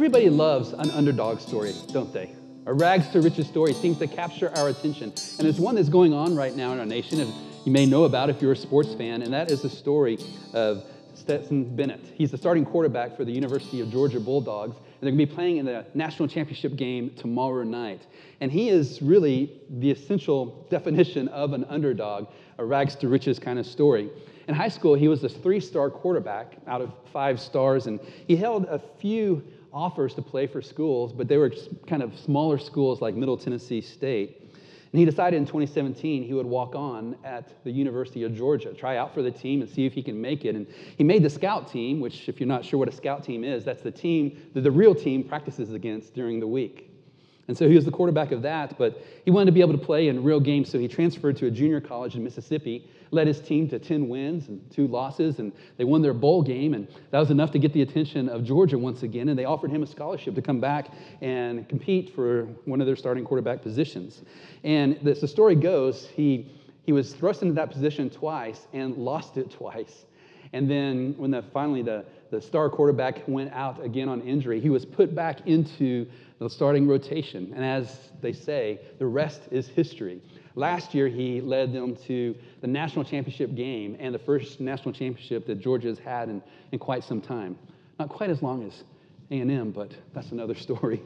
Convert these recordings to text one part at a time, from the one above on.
Everybody loves an underdog story, don't they? A rags to riches story seems to capture our attention. And there's one that's going on right now in our nation, and you may know about if you're a sports fan, and that is the story of Stetson Bennett. He's the starting quarterback for the University of Georgia Bulldogs, and they're going to be playing in the national championship game tomorrow night. And he is really the essential definition of an underdog, a rags to riches kind of story. In high school, he was a three star quarterback out of five stars, and he held a few offers to play for schools, but they were kind of smaller schools like Middle Tennessee State. And he decided in 2017 he would walk on at the University of Georgia, try out for the team and see if he can make it. And he made the scout team, which, if you're not sure what a scout team is, that's the team that the real team practices against during the week. And so he was the quarterback of that, but he wanted to be able to play in real games, so he transferred to a junior college in Mississippi, led his team to 10 wins and two losses, and they won their bowl game, and that was enough to get the attention of Georgia once again, and they offered him a scholarship to come back and compete for one of their starting quarterback positions. And as the story goes, he, he was thrust into that position twice and lost it twice. And then when the, finally the, the star quarterback went out again on injury, he was put back into the starting rotation. And as they say, the rest is history. Last year, he led them to the national championship game and the first national championship that Georgia's had in, in quite some time. Not quite as long as A&M, but that's another story.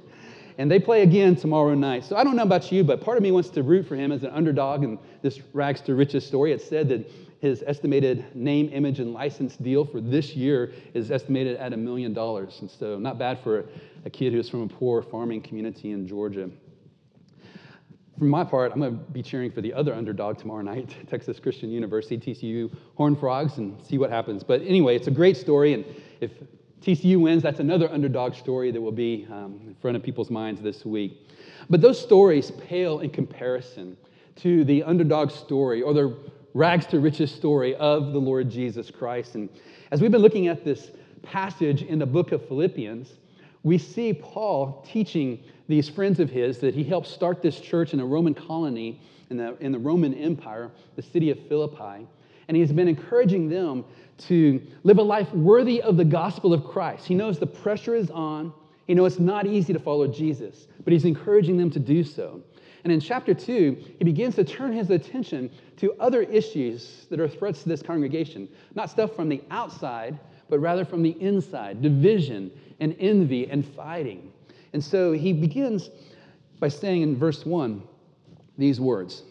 And they play again tomorrow night. So I don't know about you, but part of me wants to root for him as an underdog in this rags to riches story. It said that his estimated name, image, and license deal for this year is estimated at a million dollars. And so, not bad for a kid who's from a poor farming community in Georgia. For my part, I'm going to be cheering for the other underdog tomorrow night, Texas Christian University, TCU Horned Frogs, and see what happens. But anyway, it's a great story, and if TCU wins, that's another underdog story that will be um, in front of people's minds this week. But those stories pale in comparison to the underdog story or the rags to riches story of the Lord Jesus Christ. And as we've been looking at this passage in the book of Philippians, we see Paul teaching these friends of his that he helped start this church in a Roman colony in the, in the Roman Empire, the city of Philippi. And he's been encouraging them to live a life worthy of the gospel of Christ. He knows the pressure is on. He knows it's not easy to follow Jesus, but he's encouraging them to do so. And in chapter 2, he begins to turn his attention to other issues that are threats to this congregation. Not stuff from the outside, but rather from the inside division and envy and fighting. And so he begins by saying in verse 1 these words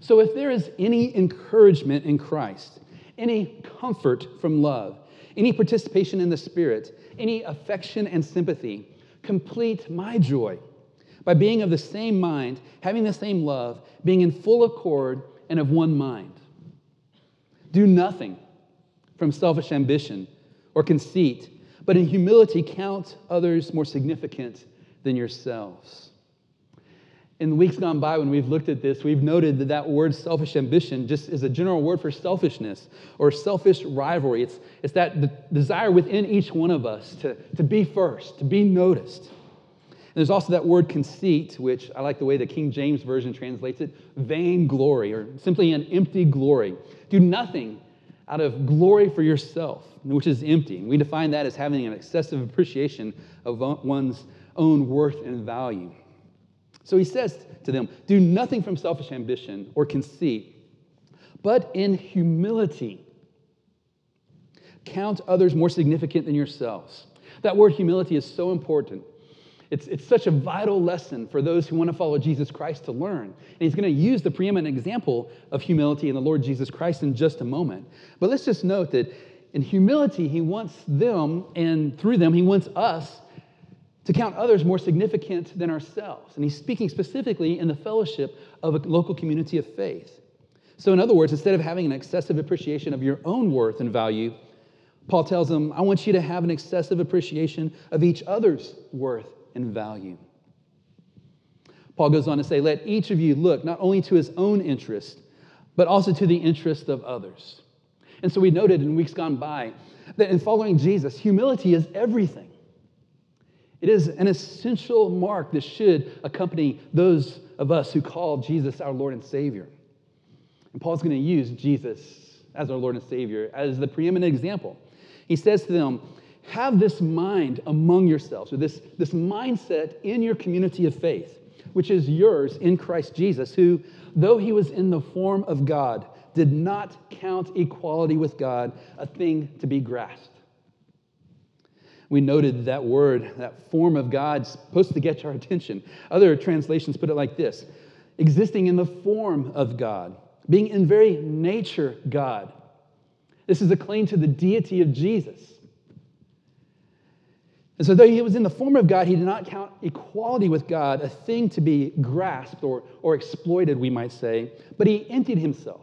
So if there is any encouragement in Christ, any comfort from love, any participation in the Spirit, any affection and sympathy, complete my joy by being of the same mind, having the same love, being in full accord and of one mind. Do nothing from selfish ambition or conceit, but in humility count others more significant than yourselves. In the weeks gone by, when we've looked at this, we've noted that that word selfish ambition just is a general word for selfishness or selfish rivalry. It's, it's that desire within each one of us to, to be first, to be noticed there's also that word conceit, which I like the way the King James Version translates it vain glory, or simply an empty glory. Do nothing out of glory for yourself, which is empty. We define that as having an excessive appreciation of one's own worth and value. So he says to them, Do nothing from selfish ambition or conceit, but in humility count others more significant than yourselves. That word humility is so important it's, it's such a vital lesson for those who want to follow Jesus Christ to learn. And he's going to use the preeminent example of humility in the Lord Jesus Christ in just a moment. But let's just note that in humility, he wants them, and through them, he wants us to count others more significant than ourselves. And he's speaking specifically in the fellowship of a local community of faith. So, in other words, instead of having an excessive appreciation of your own worth and value, Paul tells them, I want you to have an excessive appreciation of each other's worth and value. Paul goes on to say, Let each of you look not only to his own interest, but also to the interest of others. And so we noted in weeks gone by that in following Jesus, humility is everything. It is an essential mark that should accompany those of us who call Jesus our Lord and Savior. And Paul's going to use Jesus as our Lord and Savior as the preeminent example. He says to them, have this mind among yourselves, or this, this mindset in your community of faith, which is yours in Christ Jesus, who, though he was in the form of God, did not count equality with God a thing to be grasped. We noted that word, that form of God, supposed to get our attention. Other translations put it like this existing in the form of God, being in very nature God. This is a claim to the deity of Jesus. And so, though he was in the form of God, he did not count equality with God a thing to be grasped or, or exploited, we might say, but he emptied himself.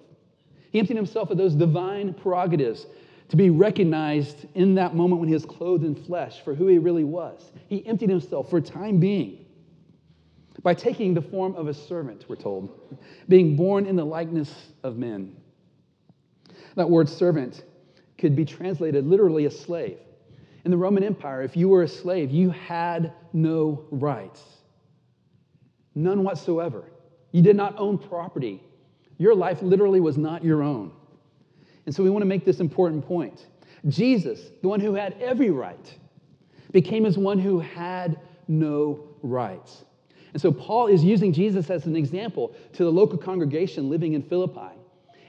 He emptied himself of those divine prerogatives to be recognized in that moment when he was clothed in flesh for who he really was. He emptied himself for time being by taking the form of a servant, we're told, being born in the likeness of men. That word servant could be translated literally a slave. In the Roman Empire, if you were a slave, you had no rights, none whatsoever. You did not own property. Your life literally was not your own. And so we want to make this important point. Jesus, the one who had every right, became as one who had no rights. And so Paul is using Jesus as an example to the local congregation living in Philippi.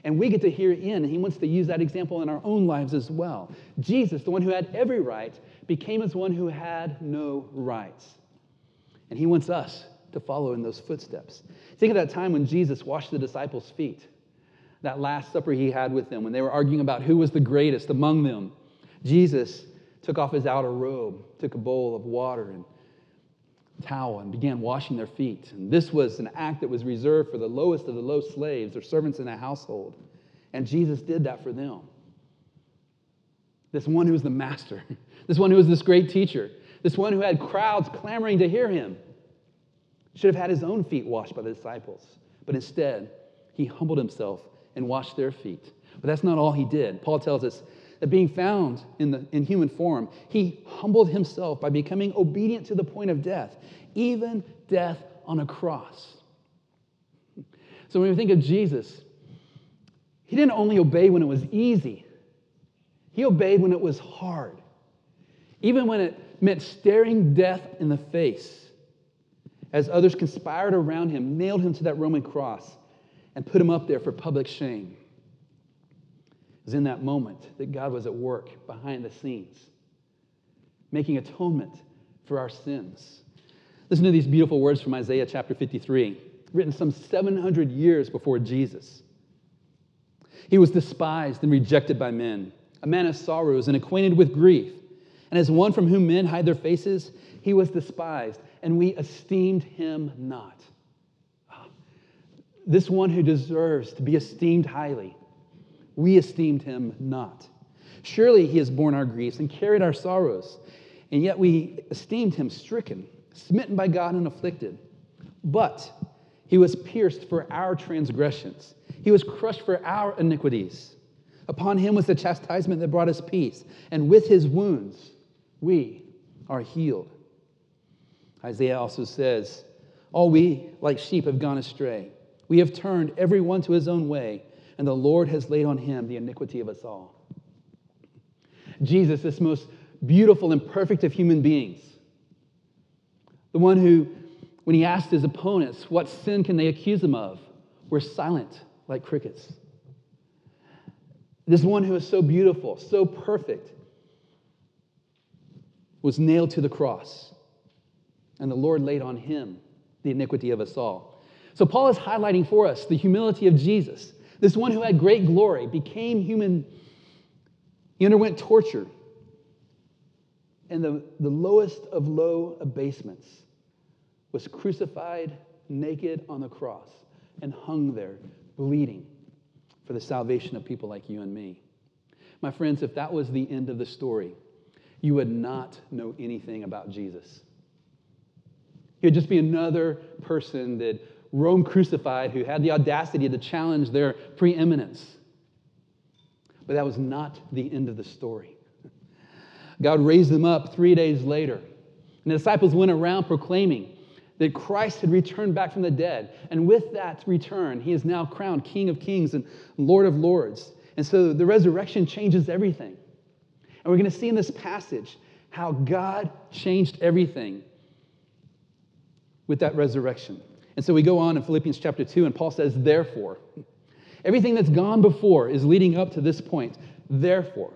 And we get to hear in, and he wants to use that example in our own lives as well. Jesus, the one who had every right, became as one who had no rights. And he wants us to follow in those footsteps. Think of that time when Jesus washed the disciples' feet, that last supper he had with them, when they were arguing about who was the greatest among them. Jesus took off his outer robe, took a bowl of water and towel and began washing their feet. And this was an act that was reserved for the lowest of the low slaves or servants in a household. And Jesus did that for them. This one who was the master, this one who was this great teacher, this one who had crowds clamoring to hear him, should have had his own feet washed by the disciples. But instead, he humbled himself and washed their feet. But that's not all he did. Paul tells us that being found in, the, in human form, he humbled himself by becoming obedient to the point of death, even death on a cross. So when we think of Jesus, he didn't only obey when it was easy, he obeyed when it was hard, even when it meant staring death in the face. As others conspired around him, nailed him to that Roman cross, and put him up there for public shame was in that moment that God was at work behind the scenes, making atonement for our sins. Listen to these beautiful words from Isaiah chapter 53, written some 700 years before Jesus. He was despised and rejected by men, a man of sorrows and acquainted with grief. And as one from whom men hide their faces, he was despised, and we esteemed him not. Ah, this one who deserves to be esteemed highly we esteemed him not. Surely he has borne our griefs and carried our sorrows, and yet we esteemed him stricken, smitten by God, and afflicted. But he was pierced for our transgressions, he was crushed for our iniquities. Upon him was the chastisement that brought us peace, and with his wounds we are healed. Isaiah also says, All we, like sheep, have gone astray. We have turned every one to his own way and the Lord has laid on him the iniquity of us all. Jesus, this most beautiful and perfect of human beings, the one who, when he asked his opponents, what sin can they accuse him of, were silent like crickets. This one who is so beautiful, so perfect, was nailed to the cross, and the Lord laid on him the iniquity of us all. So, Paul is highlighting for us the humility of Jesus this one who had great glory became human. He underwent torture and the, the lowest of low abasements was crucified naked on the cross and hung there bleeding for the salvation of people like you and me. My friends, if that was the end of the story, you would not know anything about Jesus. He would just be another person that Rome crucified who had the audacity to challenge their preeminence. But that was not the end of the story. God raised them up three days later. And the disciples went around proclaiming that Christ had returned back from the dead. And with that return, he is now crowned King of Kings and Lord of Lords. And so the resurrection changes everything. And we're going to see in this passage how God changed everything with that resurrection. And so we go on in Philippians chapter 2, and Paul says, Therefore, everything that's gone before is leading up to this point. Therefore,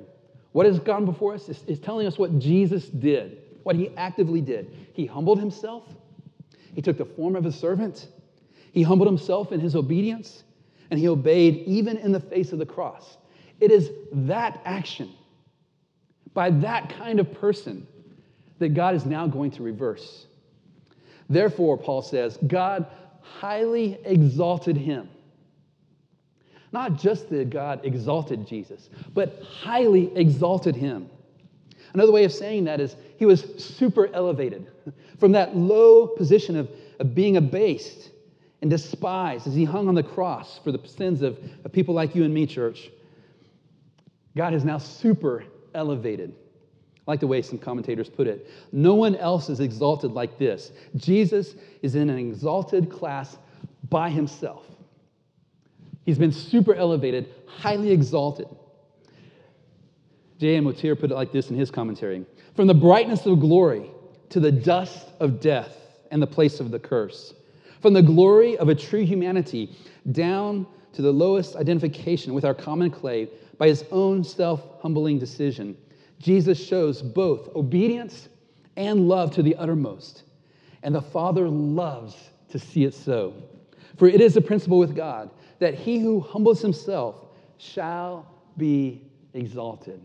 what has gone before us is, is telling us what Jesus did, what he actively did. He humbled himself, he took the form of a servant, he humbled himself in his obedience, and he obeyed even in the face of the cross. It is that action by that kind of person that God is now going to reverse. Therefore, Paul says, God highly exalted him. Not just that God exalted Jesus, but highly exalted him. Another way of saying that is he was super elevated from that low position of, of being abased and despised as he hung on the cross for the sins of, of people like you and me, church. God is now super elevated. Like the way some commentators put it. No one else is exalted like this. Jesus is in an exalted class by himself. He's been super elevated, highly exalted. J.M. Motyer put it like this in his commentary From the brightness of glory to the dust of death and the place of the curse, from the glory of a true humanity down to the lowest identification with our common clay by his own self humbling decision, Jesus shows both obedience and love to the uttermost. And the Father loves to see it so. For it is a principle with God that he who humbles himself shall be exalted. And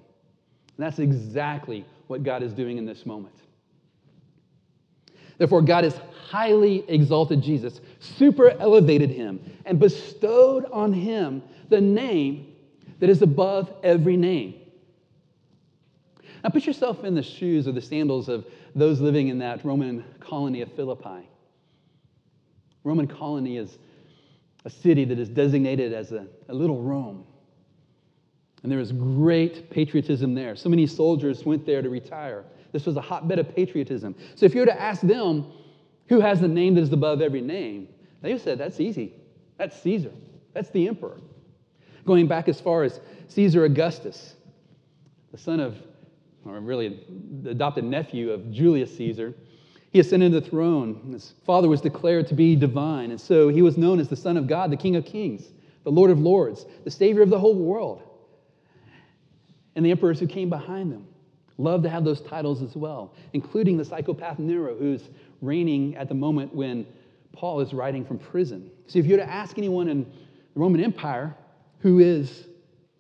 that's exactly what God is doing in this moment. Therefore, God has highly exalted Jesus, super elevated him, and bestowed on him the name that is above every name. Now, put yourself in the shoes or the sandals of those living in that Roman colony of Philippi. Roman colony is a city that is designated as a, a little Rome. And there was great patriotism there. So many soldiers went there to retire. This was a hotbed of patriotism. So if you were to ask them who has the name that is above every name, they would say, that's easy. That's Caesar. That's the emperor. Going back as far as Caesar Augustus, the son of, or really adopted nephew of Julius Caesar, he ascended the throne. His father was declared to be divine, and so he was known as the Son of God, the King of Kings, the Lord of Lords, the Savior of the whole world. And the emperors who came behind them loved to have those titles as well, including the psychopath Nero, who's reigning at the moment when Paul is writing from prison. So if you were to ask anyone in the Roman Empire who is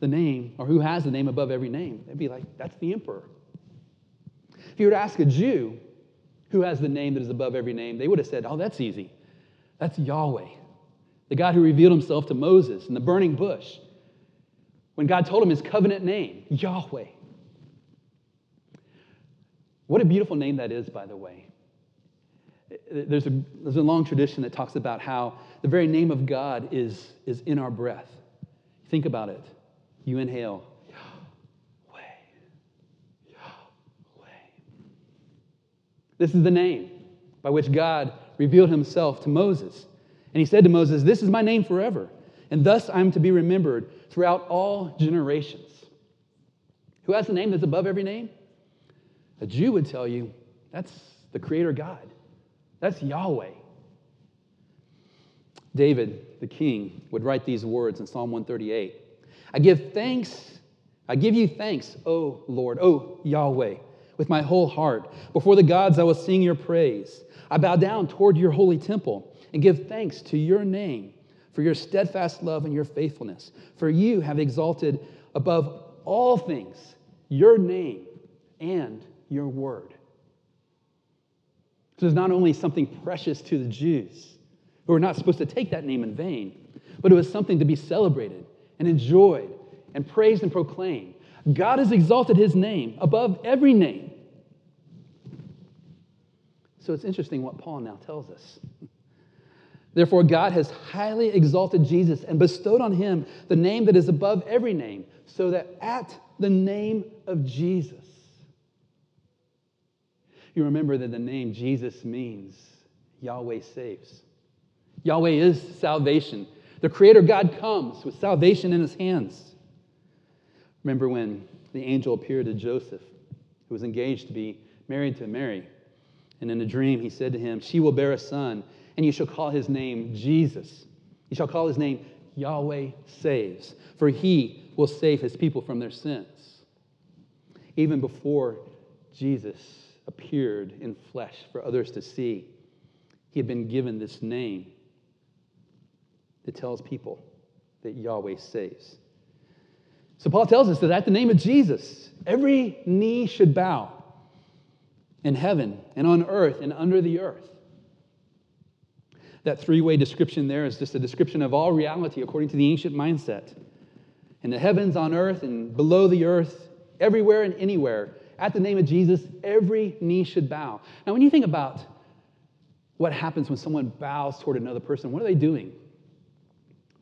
the name or who has the name above every name, they'd be like, that's the emperor. If you were to ask a Jew who has the name that is above every name, they would have said, Oh, that's easy. That's Yahweh, the God who revealed himself to Moses in the burning bush. When God told him his covenant name, Yahweh. What a beautiful name that is, by the way. There's a, there's a long tradition that talks about how the very name of God is, is in our breath. Think about it. You inhale, This is the name by which God revealed himself to Moses. And he said to Moses, This is my name forever, and thus I am to be remembered throughout all generations. Who has a name that's above every name? A Jew would tell you that's the Creator God, that's Yahweh. David, the king, would write these words in Psalm 138 I give thanks, I give you thanks, O Lord, O Yahweh with my whole heart. Before the gods, I will sing your praise. I bow down toward your holy temple and give thanks to your name for your steadfast love and your faithfulness. For you have exalted above all things your name and your word. This is not only something precious to the Jews, who are not supposed to take that name in vain, but it was something to be celebrated and enjoyed and praised and proclaimed God has exalted his name above every name. So it's interesting what Paul now tells us. Therefore, God has highly exalted Jesus and bestowed on him the name that is above every name, so that at the name of Jesus, you remember that the name Jesus means Yahweh saves. Yahweh is salvation. The Creator God comes with salvation in his hands. Remember when the angel appeared to Joseph, who was engaged to be married to Mary. And in a dream, he said to him, She will bear a son, and you shall call his name Jesus. You shall call his name Yahweh Saves, for he will save his people from their sins. Even before Jesus appeared in flesh for others to see, he had been given this name that tells people that Yahweh saves. So Paul tells us that at the name of Jesus, every knee should bow in heaven and on earth and under the earth. That three way description there is just a description of all reality according to the ancient mindset. In the heavens, on earth, and below the earth, everywhere and anywhere, at the name of Jesus, every knee should bow. Now, when you think about what happens when someone bows toward another person, what are they doing?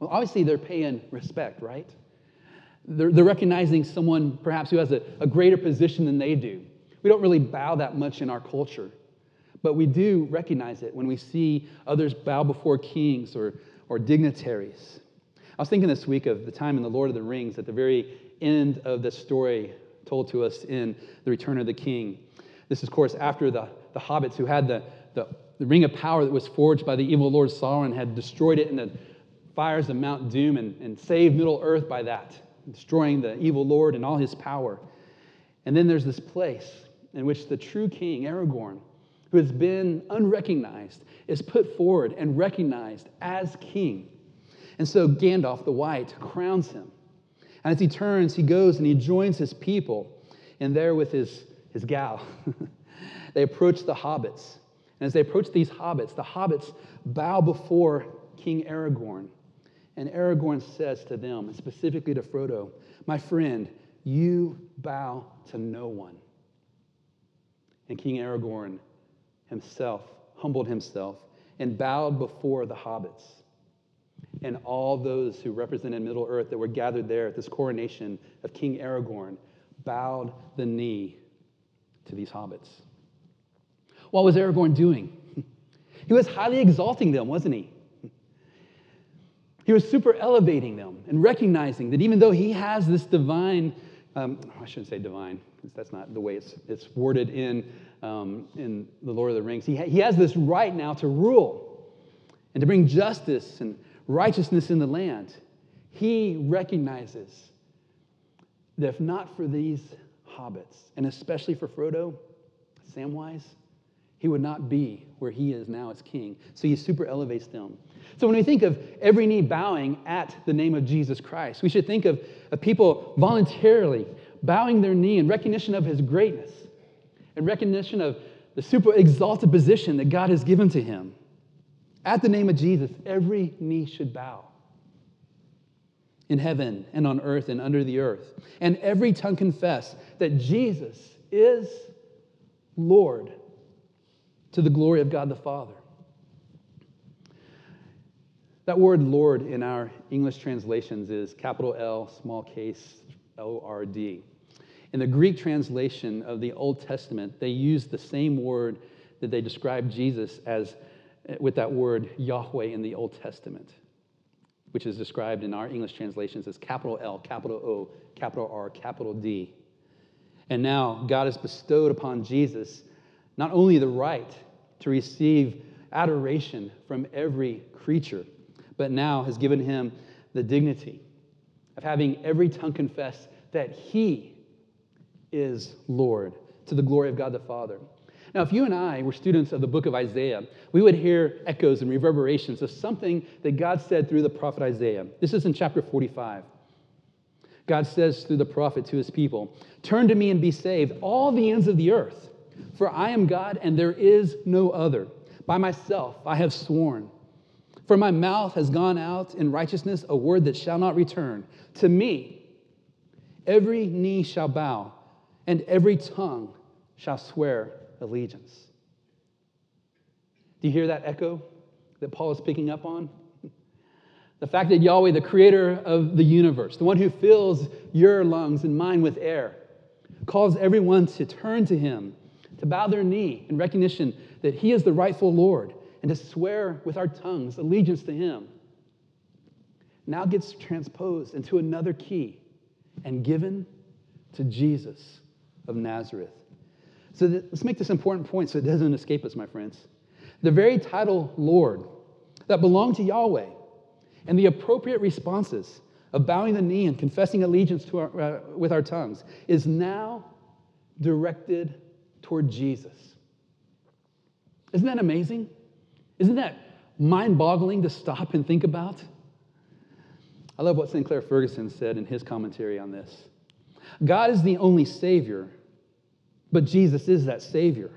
Well, obviously, they're paying respect, right? They're, they're recognizing someone perhaps who has a, a greater position than they do. We don't really bow that much in our culture, but we do recognize it when we see others bow before kings or, or dignitaries. I was thinking this week of the time in The Lord of the Rings at the very end of the story told to us in The Return of the King. This is, of course, after the, the hobbits who had the, the, the ring of power that was forged by the evil Lord Sauron had destroyed it in the fires of Mount Doom and, and saved Middle Earth by that, destroying the evil Lord and all his power. And then there's this place in which the true king, Aragorn, who has been unrecognized, is put forward and recognized as king. And so Gandalf the White crowns him. And as he turns, he goes and he joins his people. And there with his, his gal, they approach the hobbits. And as they approach these hobbits, the hobbits bow before King Aragorn. And Aragorn says to them, and specifically to Frodo, My friend, you bow to no one. And King Aragorn himself humbled himself and bowed before the hobbits and all those who represented Middle Earth that were gathered there at this coronation of King Aragorn bowed the knee to these hobbits. What was Aragorn doing? He was highly exalting them, wasn't he? He was super elevating them and recognizing that even though he has this divine, um, I shouldn't say divine, that's not the way it's, it's worded in, um, in The Lord of the Rings. He, ha- he has this right now to rule and to bring justice and righteousness in the land. He recognizes that if not for these hobbits, and especially for Frodo, Samwise, he would not be where he is now as king. So he super elevates them. So when we think of every knee bowing at the name of Jesus Christ, we should think of, people voluntarily bowing their knee in recognition of his greatness, in recognition of the super exalted position that God has given to him. At the name of Jesus, every knee should bow in heaven and on earth and under the earth, and every tongue confess that Jesus is Lord to the glory of God the Father. That word Lord in our English translations is capital L, small case O R D. In the Greek translation of the Old Testament, they use the same word that they describe Jesus as eh, with that word Yahweh in the Old Testament, which is described in our English translations as capital L, capital O, capital R, capital D. And now God has bestowed upon Jesus not only the right to receive adoration from every creature, but now has given him the dignity of having every tongue confess that he is Lord to the glory of God the Father. Now, if you and I were students of the book of Isaiah, we would hear echoes and reverberations of something that God said through the prophet Isaiah. This is in chapter 45. God says through the prophet to his people, Turn to me and be saved, all the ends of the earth, for I am God and there is no other. By myself I have sworn. For my mouth has gone out in righteousness a word that shall not return. To me, every knee shall bow, and every tongue shall swear allegiance. Do you hear that echo that Paul is picking up on? The fact that Yahweh, the creator of the universe, the one who fills your lungs and mine with air, calls everyone to turn to him, to bow their knee in recognition that he is the rightful Lord and to swear with our tongues allegiance to Him, now gets transposed into another key and given to Jesus of Nazareth. So let's make this important point so it doesn't escape us, my friends. The very title Lord that belonged to Yahweh and the appropriate responses of bowing the knee and confessing allegiance our, uh, with our tongues is now directed toward Jesus. Isn't that amazing? Isn't that mind boggling to stop and think about? I love what Sinclair Ferguson said in his commentary on this. God is the only Savior, but Jesus is that Savior.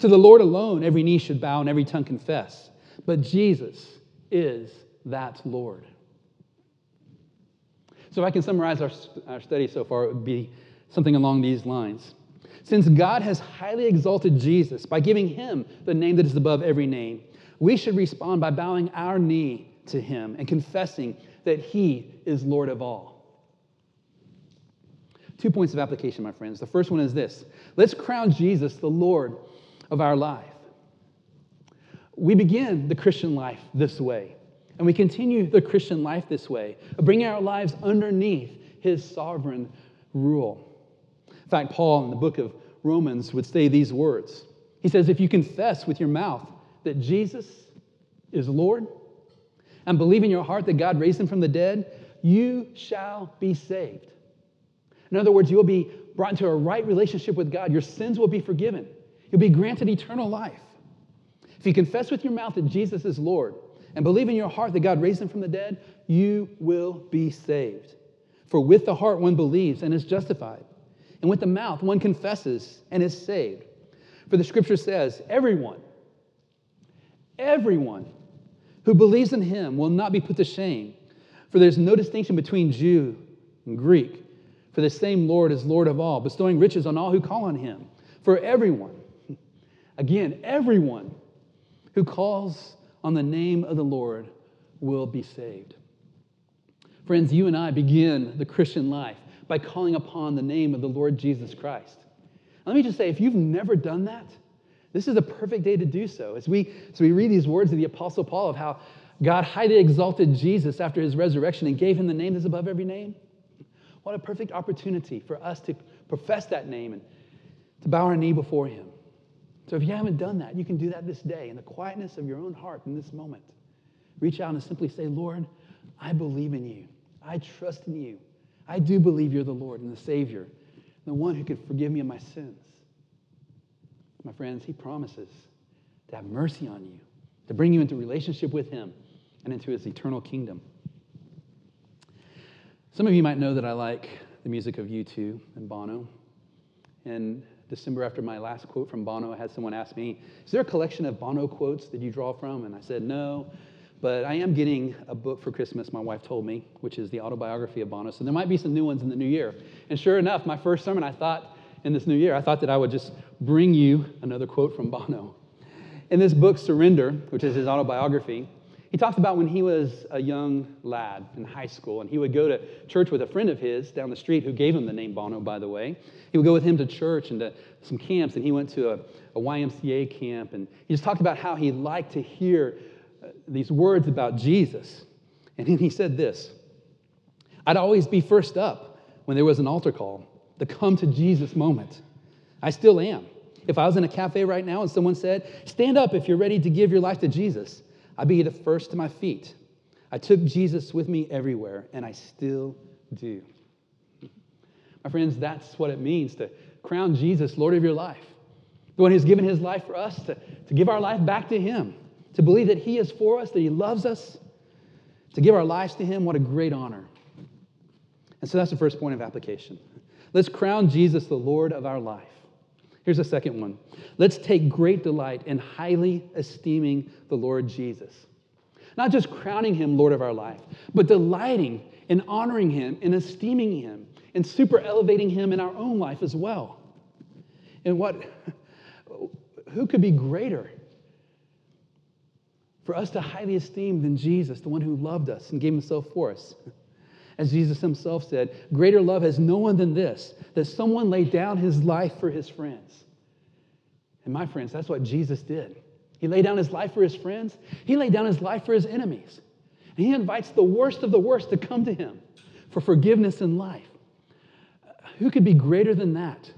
To the Lord alone, every knee should bow and every tongue confess, but Jesus is that Lord. So, if I can summarize our, our study so far, it would be something along these lines. Since God has highly exalted Jesus by giving him the name that is above every name, we should respond by bowing our knee to him and confessing that he is Lord of all. Two points of application, my friends. The first one is this let's crown Jesus the Lord of our life. We begin the Christian life this way, and we continue the Christian life this way, bringing our lives underneath his sovereign rule. In fact, Paul in the book of Romans would say these words. He says, If you confess with your mouth that Jesus is Lord and believe in your heart that God raised him from the dead, you shall be saved. In other words, you'll be brought into a right relationship with God. Your sins will be forgiven. You'll be granted eternal life. If you confess with your mouth that Jesus is Lord and believe in your heart that God raised him from the dead, you will be saved. For with the heart one believes and is justified and with the mouth one confesses and is saved. For the scripture says, everyone, everyone who believes in him will not be put to shame. For there's no distinction between Jew and Greek. For the same Lord is Lord of all, bestowing riches on all who call on him. For everyone, again, everyone who calls on the name of the Lord will be saved. Friends, you and I begin the Christian life by calling upon the name of the Lord Jesus Christ. Let me just say, if you've never done that, this is a perfect day to do so. As we, as we read these words of the Apostle Paul of how God highly exalted Jesus after his resurrection and gave him the name that's above every name, what a perfect opportunity for us to profess that name and to bow our knee before him. So if you haven't done that, you can do that this day in the quietness of your own heart in this moment. Reach out and simply say, Lord, I believe in you. I trust in you. I do believe you're the Lord and the Savior, the one who can forgive me of my sins. My friends, He promises to have mercy on you, to bring you into relationship with Him and into His eternal kingdom. Some of you might know that I like the music of U2 and Bono. In December, after my last quote from Bono, I had someone ask me, Is there a collection of Bono quotes that you draw from? And I said, No. But I am getting a book for Christmas, my wife told me, which is the autobiography of Bono. So there might be some new ones in the new year. And sure enough, my first sermon, I thought in this new year, I thought that I would just bring you another quote from Bono. In this book, Surrender, which is his autobiography, he talks about when he was a young lad in high school, and he would go to church with a friend of his down the street who gave him the name Bono, by the way. He would go with him to church and to some camps, and he went to a, a YMCA camp, and he just talked about how he liked to hear these words about Jesus. And he said this I'd always be first up when there was an altar call, the come to Jesus moment. I still am. If I was in a cafe right now and someone said, Stand up if you're ready to give your life to Jesus, I'd be the first to my feet. I took Jesus with me everywhere, and I still do. My friends, that's what it means to crown Jesus Lord of your life. The one who's given his life for us, to, to give our life back to him to believe that He is for us, that He loves us, to give our lives to Him, what a great honor. And so that's the first point of application. Let's crown Jesus the Lord of our life. Here's the second one. Let's take great delight in highly esteeming the Lord Jesus. Not just crowning him Lord of our life, but delighting in honoring him and esteeming him and super elevating him in our own life as well. And what, who could be greater for us to highly esteem than Jesus, the one who loved us and gave himself for us. As Jesus himself said, greater love has no one than this, that someone laid down his life for his friends. And my friends, that's what Jesus did. He laid down his life for his friends, he laid down his life for his enemies. And he invites the worst of the worst to come to him for forgiveness and life. Uh, who could be greater than that?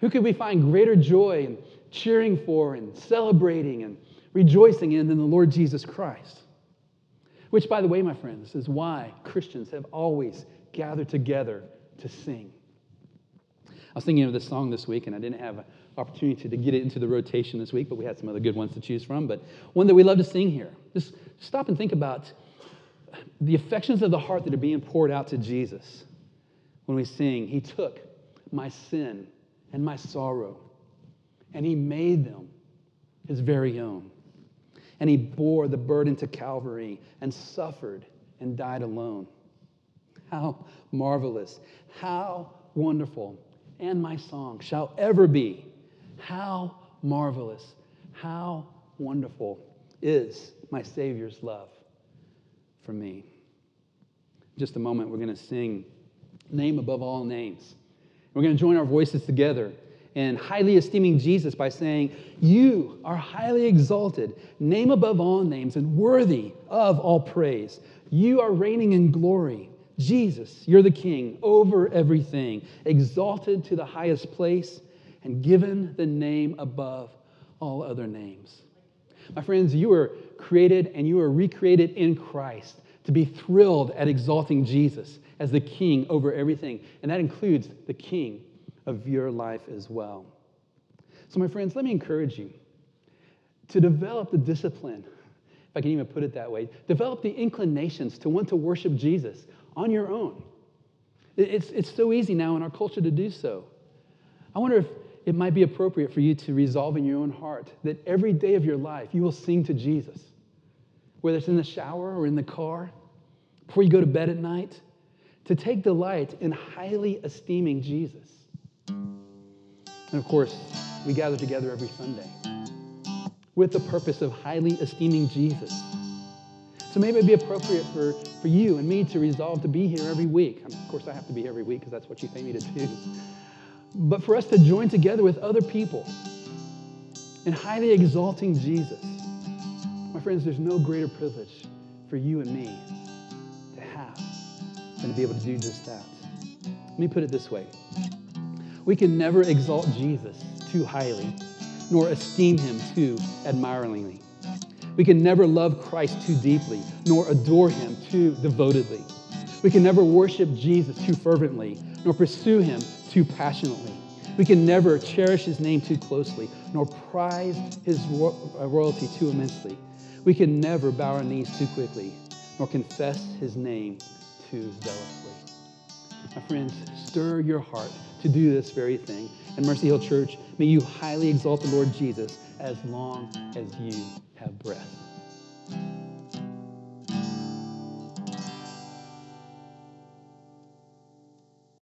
Who could we find greater joy in cheering for and celebrating and rejoicing in than the Lord Jesus Christ? Which, by the way, my friends, is why Christians have always gathered together to sing. I was thinking of this song this week, and I didn't have an opportunity to get it into the rotation this week, but we had some other good ones to choose from. But one that we love to sing here. Just stop and think about the affections of the heart that are being poured out to Jesus when we sing, He took my sin and my sorrow, and He made them His very own. And He bore the burden to Calvary and suffered and died alone. How marvelous, how wonderful and my song shall ever be. How marvelous, how wonderful is my Savior's love for me. Just a moment, we're going to sing Name Above All Names. We're going to join our voices together in highly esteeming Jesus by saying, You are highly exalted, name above all names, and worthy of all praise. You are reigning in glory Jesus, you're the king over everything, exalted to the highest place and given the name above all other names. My friends, you were created and you were recreated in Christ to be thrilled at exalting Jesus as the king over everything. And that includes the king of your life as well. So, my friends, let me encourage you to develop the discipline, if I can even put it that way, develop the inclinations to want to worship Jesus on your own. It's, it's so easy now in our culture to do so. I wonder if it might be appropriate for you to resolve in your own heart that every day of your life you will sing to Jesus, whether it's in the shower or in the car, before you go to bed at night, to take delight in highly esteeming Jesus. And of course, we gather together every Sunday with the purpose of highly esteeming Jesus so maybe it'd be appropriate for, for you and me to resolve to be here every week. of course, I have to be every week because that's what you pay me to do. But for us to join together with other people in highly exalting Jesus. My friends, there's no greater privilege for you and me to have than to be able to do just that. Let me put it this way we can never exalt Jesus too highly, nor esteem him too admiringly. We can never love Christ too deeply, nor adore him too devotedly. We can never worship Jesus too fervently, nor pursue him too passionately. We can never cherish his name too closely, nor prize his uh, royalty too immensely. We can never bow our knees too quickly, nor confess his name too zealously. My friends, stir your heart to do this very thing. And Mercy Hill Church, may you highly exalt the Lord Jesus as long as you have breath.